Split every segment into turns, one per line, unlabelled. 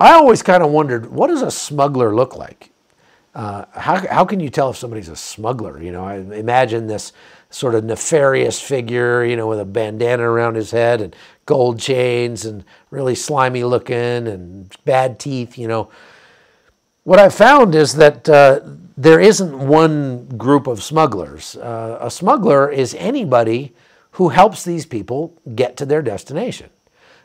I always kind of wondered, what does a smuggler look like? Uh, how, how can you tell if somebody's a smuggler? You know, I imagine this sort of nefarious figure, you know, with a bandana around his head and gold chains and really slimy looking and bad teeth, you know. What I've found is that uh, there isn't one group of smugglers. Uh, a smuggler is anybody who helps these people get to their destination.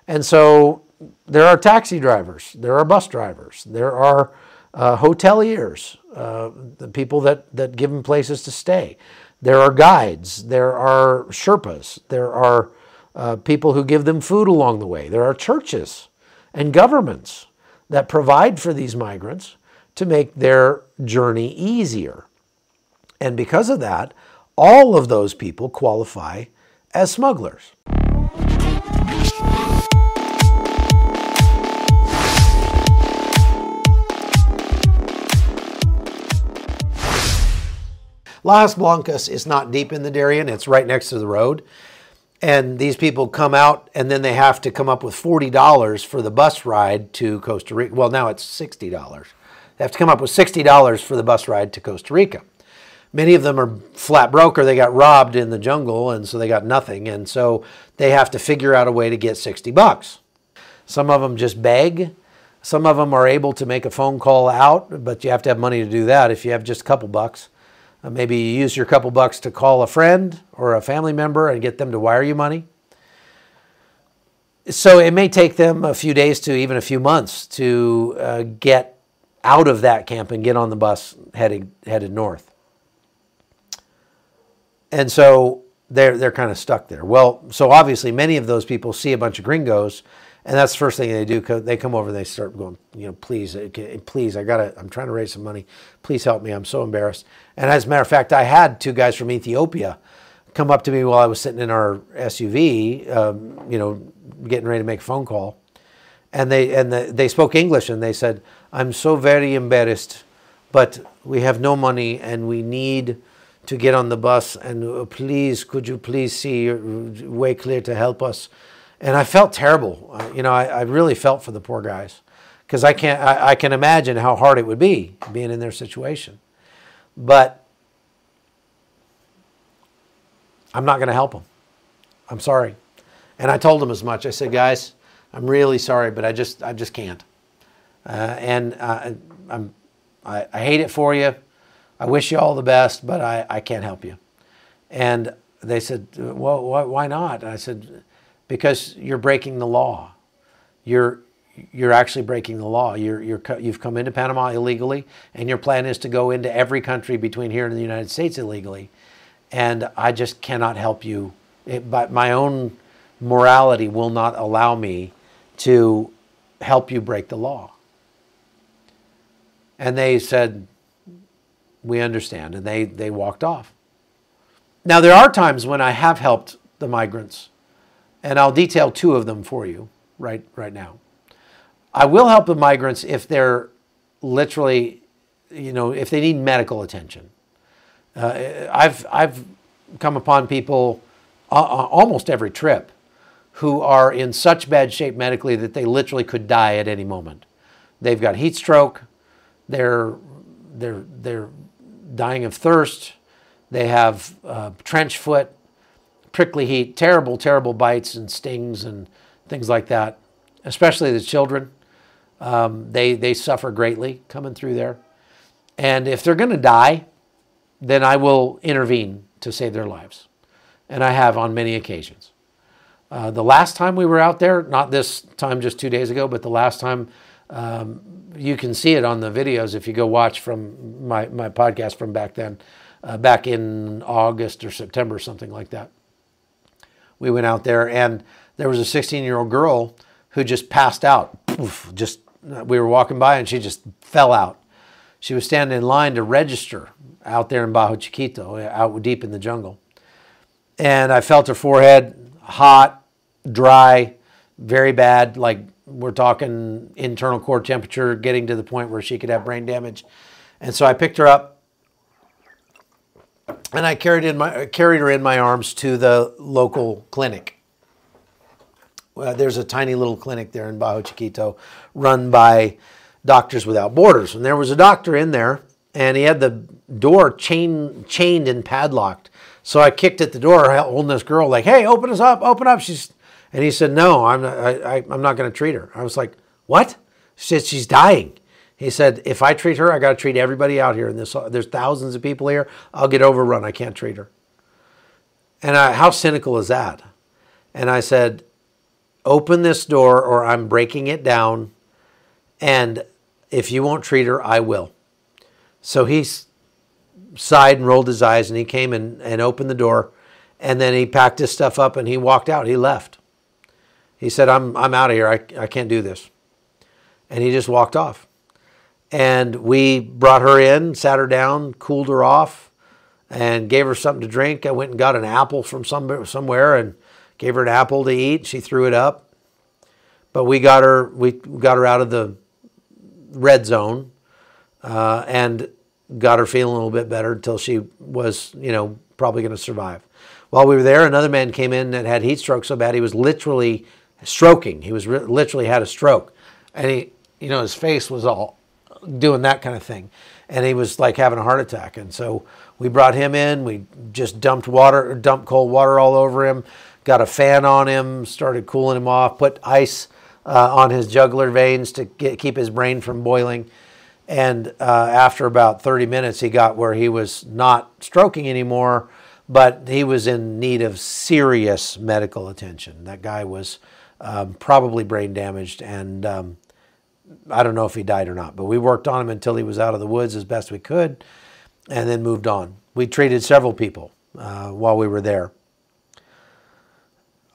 And so there are taxi drivers, there are bus drivers, there are uh, hoteliers, uh, the people that, that give them places to stay. There are guides, there are Sherpas, there are uh, people who give them food along the way. There are churches and governments that provide for these migrants to make their journey easier. And because of that, all of those people qualify as smugglers. Lajas Blancas is not deep in the Darien, it's right next to the road. And these people come out and then they have to come up with $40 for the bus ride to Costa Rica. Well, now it's $60. They have to come up with $60 for the bus ride to Costa Rica. Many of them are flat broke or they got robbed in the jungle and so they got nothing. And so they have to figure out a way to get 60 bucks. Some of them just beg. Some of them are able to make a phone call out, but you have to have money to do that if you have just a couple bucks. Uh, maybe you use your couple bucks to call a friend or a family member and get them to wire you money. So it may take them a few days to even a few months to uh, get out of that camp and get on the bus heading headed north. And so they're they're kind of stuck there. Well, so obviously many of those people see a bunch of gringos and that's the first thing they do. They come over and they start going, you know, please, uh, please, I gotta, I'm trying to raise some money. Please help me. I'm so embarrassed. And as a matter of fact, I had two guys from Ethiopia come up to me while I was sitting in our SUV, um, you know, getting ready to make a phone call, and they and the, they spoke English and they said, I'm so very embarrassed, but we have no money and we need to get on the bus and uh, please, could you please see your way clear to help us? And I felt terrible. Uh, you know, I, I, really felt for the poor guys because I can't. I, I, can imagine how hard it would be being in their situation, but I'm not going to help them. I'm sorry, and I told them as much. I said, guys, I'm really sorry, but I just I just can't. Uh, and uh, I'm I, I hate it for you. I wish you all the best, but I, I can't help you. And they said, well, why not? And I said because you're breaking the law. You're you're actually breaking the law. You're, you're, you've come into Panama illegally, and your plan is to go into every country between here and the United States illegally. And I just cannot help you. It, but my own morality will not allow me to help you break the law. And they said, We understand. And they, they walked off. Now, there are times when I have helped the migrants and I'll detail two of them for you right, right now. I will help the migrants if they're literally, you know, if they need medical attention. Uh, I've, I've come upon people uh, uh, almost every trip who are in such bad shape medically that they literally could die at any moment. They've got heat stroke, they're, they're, they're dying of thirst, they have uh, trench foot, prickly heat, terrible, terrible bites and stings and things like that, especially the children. Um, they, they suffer greatly coming through there. And if they're going to die, then I will intervene to save their lives. And I have on many occasions. Uh, the last time we were out there, not this time just two days ago, but the last time, um, you can see it on the videos if you go watch from my, my podcast from back then, uh, back in August or September, something like that we went out there and there was a 16 year old girl who just passed out. just we were walking by and she just fell out. She was standing in line to register out there in Bajo Chiquito, out deep in the jungle. And I felt her forehead hot, dry, very bad. Like we're talking internal core temperature, getting to the point where she could have brain damage. And so I picked her up and I carried in my carried her in my arms to the local clinic. there's a tiny little clinic there in Bajo Chiquito run by Doctors Without Borders. And there was a doctor in there, and he had the door chain, chained and padlocked. So I kicked at the door, holding this girl, like, hey, open us up, open up. She's, and he said, no, I'm not, I, am not going to treat her. I was like, what? She said, she's dying. He said, if I treat her, I got to treat everybody out here. And there's, there's thousands of people here. I'll get overrun. I can't treat her. And I, how cynical is that? And I said, open this door or I'm breaking it down. And if you won't treat her, I will. So he sighed and rolled his eyes and he came and, and opened the door. And then he packed his stuff up and he walked out. He left. He said, I'm, I'm out of here. I, I can't do this. And he just walked off. And we brought her in, sat her down, cooled her off, and gave her something to drink. I went and got an apple from some, somewhere and gave her an apple to eat. She threw it up. But we got her, we got her out of the red zone uh, and got her feeling a little bit better until she was, you know, probably going to survive. While we were there, another man came in that had heat stroke so bad he was literally stroking. He was re- literally had a stroke, and he, you know, his face was all doing that kind of thing, and he was like having a heart attack. And so we brought him in. We just dumped water, dumped cold water all over him, got a fan on him, started cooling him off, put ice uh, on his jugular veins to get, keep his brain from boiling. And uh, after about 30 minutes, he got where he was not stroking anymore, but he was in need of serious medical attention. That guy was um, probably brain damaged, and um, I don't know if he died or not, but we worked on him until he was out of the woods as best we could and then moved on. We treated several people uh, while we were there.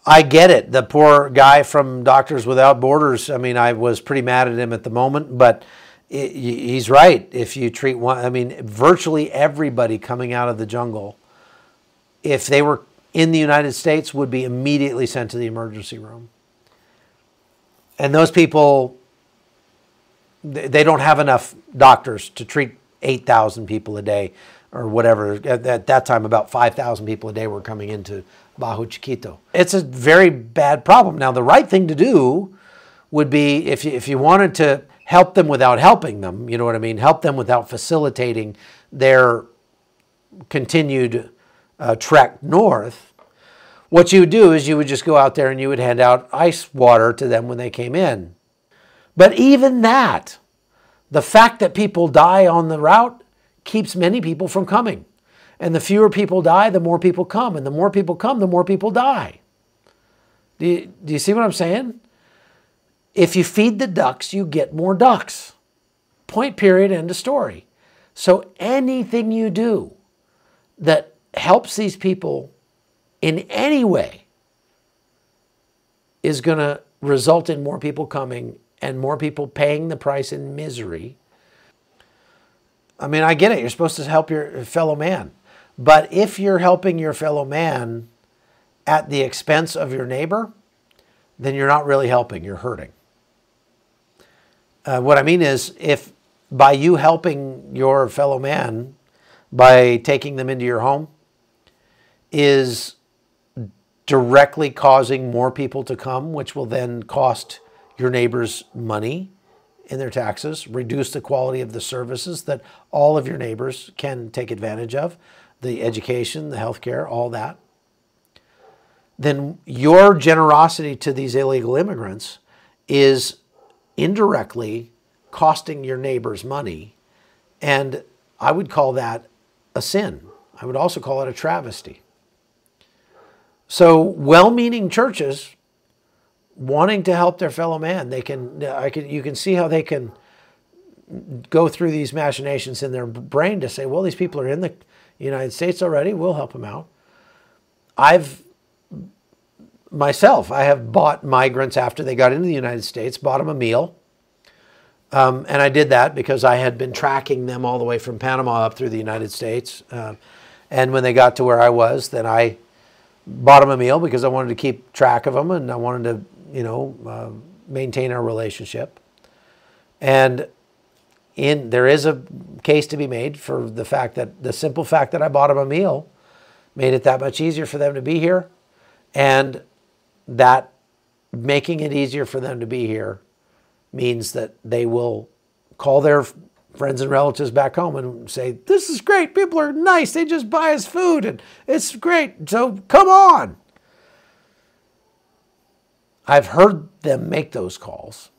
I get it. The poor guy from Doctors Without Borders, I mean, I was pretty mad at him at the moment, but it, he's right. If you treat one, I mean, virtually everybody coming out of the jungle, if they were in the United States, would be immediately sent to the emergency room. And those people, they don't have enough doctors to treat 8,000 people a day or whatever. At, at that time, about 5,000 people a day were coming into Bajo Chiquito. It's a very bad problem. Now, the right thing to do would be if you, if you wanted to help them without helping them, you know what I mean? Help them without facilitating their continued uh, trek north. What you would do is you would just go out there and you would hand out ice water to them when they came in. But even that, the fact that people die on the route keeps many people from coming. And the fewer people die, the more people come. And the more people come, the more people die. Do you, do you see what I'm saying? If you feed the ducks, you get more ducks. Point, period, end of story. So anything you do that helps these people in any way is going to result in more people coming and more people paying the price in misery. I mean, I get it. You're supposed to help your fellow man. But if you're helping your fellow man at the expense of your neighbor, then you're not really helping, you're hurting. Uh, what I mean is, if by you helping your fellow man by taking them into your home is directly causing more people to come, which will then cost your neighbors money in their taxes, reduce the quality of the services that all of your neighbors can take advantage of, the education, the healthcare, all that, then your generosity to these illegal immigrants is indirectly costing your neighbors money. And I would call that a sin. I would also call it a travesty. So, well meaning churches wanting to help their fellow man, they can, I can, you can see how they can go through these machinations in their brain to say, well, these people are in the United States already. We'll help them out. I've myself, I have bought migrants after they got into the United States, bought them a meal. Um, and I did that because I had been tracking them all the way from Panama up through the United States. Uh, and when they got to where I was, then I bought them a meal because I wanted to keep track of them and I wanted to, you know, uh, maintain our relationship. And in there is a case to be made for the fact that the simple fact that I bought them a meal made it that much easier for them to be here, and that making it easier for them to be here means that they will call their friends and relatives back home and say, This is great. People are nice. They just buy us food and it's great. So come on. I've heard them make those calls.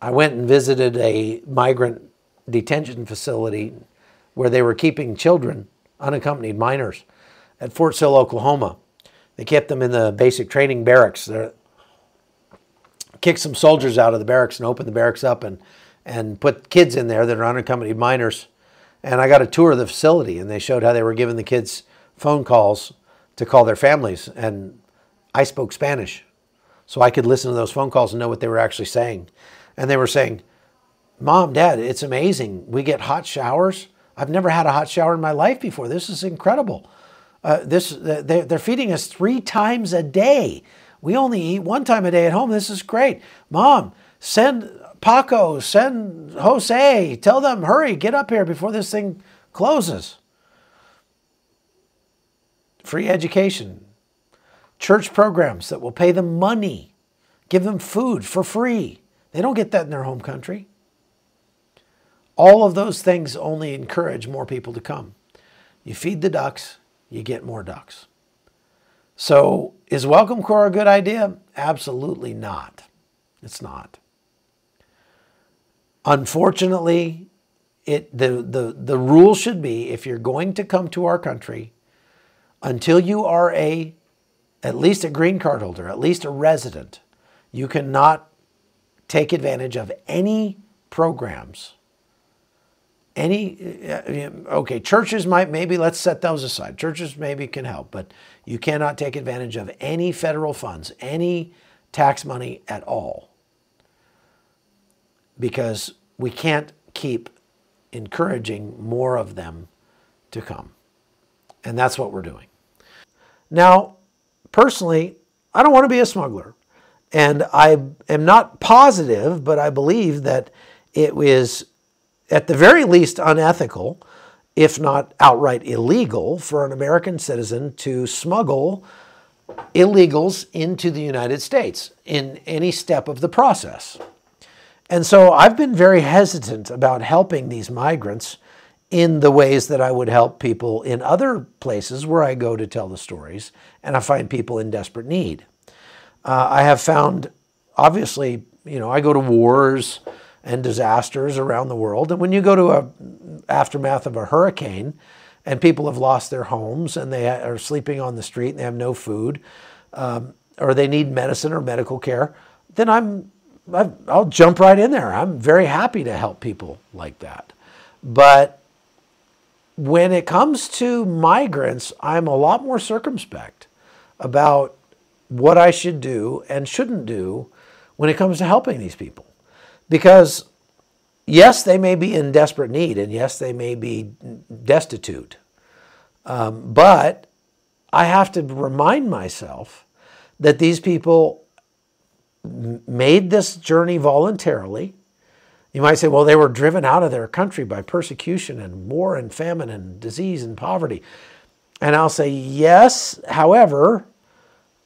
I went and visited a migrant detention facility where they were keeping children, unaccompanied minors, at Fort Sill, Oklahoma. They kept them in the basic training barracks. They kicked some soldiers out of the barracks and opened the barracks up and and put kids in there that are unaccompanied minors. And I got a tour of the facility, and they showed how they were giving the kids phone calls to call their families. And I spoke Spanish, so I could listen to those phone calls and know what they were actually saying. And they were saying, Mom, Dad, it's amazing. We get hot showers. I've never had a hot shower in my life before. This is incredible. Uh, this they're feeding us three times a day. We only eat one time a day at home. This is great. Mom, send Paco, send Jose, tell them, hurry, get up here before this thing closes. Free education, church programs that will pay them money, give them food for free. They don't get that in their home country. All of those things only encourage more people to come. You feed the ducks, you get more ducks. So, is Welcome Corps a good idea? Absolutely not. It's not. Unfortunately, it, the, the, the rule should be if you're going to come to our country, until you are a at least a green card holder, at least a resident, you cannot take advantage of any programs. Any, uh, okay, churches might, maybe let's set those aside. Churches maybe can help, but you cannot take advantage of any federal funds, any tax money at all because we can't keep encouraging more of them to come. And that's what we're doing. Now, personally, I don't want to be a smuggler. And I am not positive, but I believe that it is at the very least unethical, if not outright illegal, for an American citizen to smuggle illegals into the United States in any step of the process. And so I've been very hesitant about helping these migrants in the ways that I would help people in other places where I go to tell the stories and I find people in desperate need. Uh, I have found, obviously, you know, I go to wars and disasters around the world. And when you go to a aftermath of a hurricane and people have lost their homes and they are sleeping on the street and they have no food, um, or they need medicine or medical care, then I'm I'll jump right in there. I'm very happy to help people like that. But when it comes to migrants, I'm a lot more circumspect about what I should do and shouldn't do when it comes to helping these people. Because, yes, they may be in desperate need, and yes, they may be destitute. Um, but I have to remind myself that these people made this journey voluntarily. You might say, well, they were driven out of their country by persecution and war and famine and disease and poverty. And I'll say, yes, however,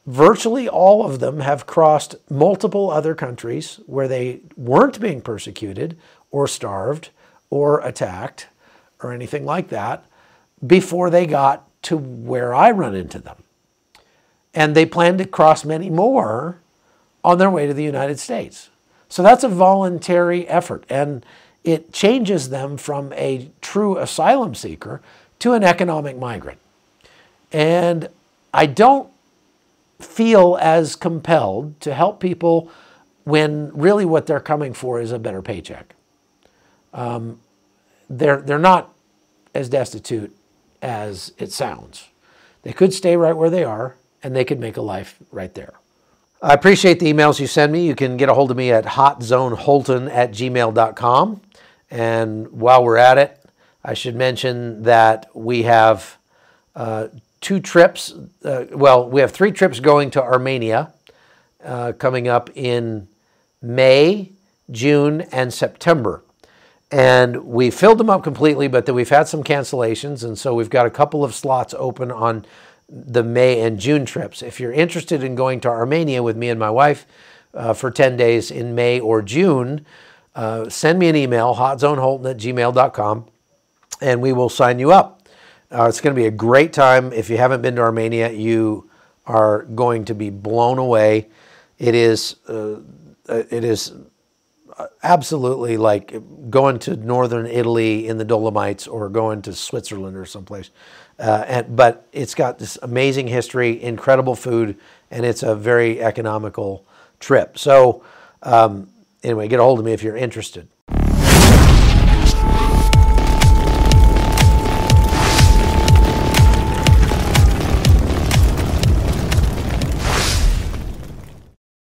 virtually all of them have crossed multiple other countries where they weren't being persecuted or starved or attacked or anything like that before they got to where I run into them. And they plan to cross many more on their way to the United States. So that's a voluntary effort, and it changes them from a true asylum seeker to an economic migrant. And I don't feel as compelled to help people when really what they're coming for is a better paycheck. Um, they're, they're not as destitute as it sounds. They could stay right where they are and they could make a life right there. I appreciate the emails you send me. You can get a hold of me at hotzoneholton at gmail.com. And while we're at it, I should mention that we have uh, two trips. Uh, well, we have three trips going to Armenia uh, coming up in May, June, and September. And we filled them up completely, but then we've had some cancellations. And so we've got a couple of slots open on the May and June trips. If you're interested in going to Armenia with me and my wife uh, for 10 days in May or June, uh, send me an email, hotzoneholton at gmail.com, and we will sign you up. Uh, it's going to be a great time. If you haven't been to Armenia, you are going to be blown away. It is, uh, uh it is absolutely like going to northern Italy in the Dolomites or going to Switzerland or someplace. Uh, and, but it's got this amazing history, incredible food, and it's a very economical trip. So, um, anyway, get a hold of me if you're interested.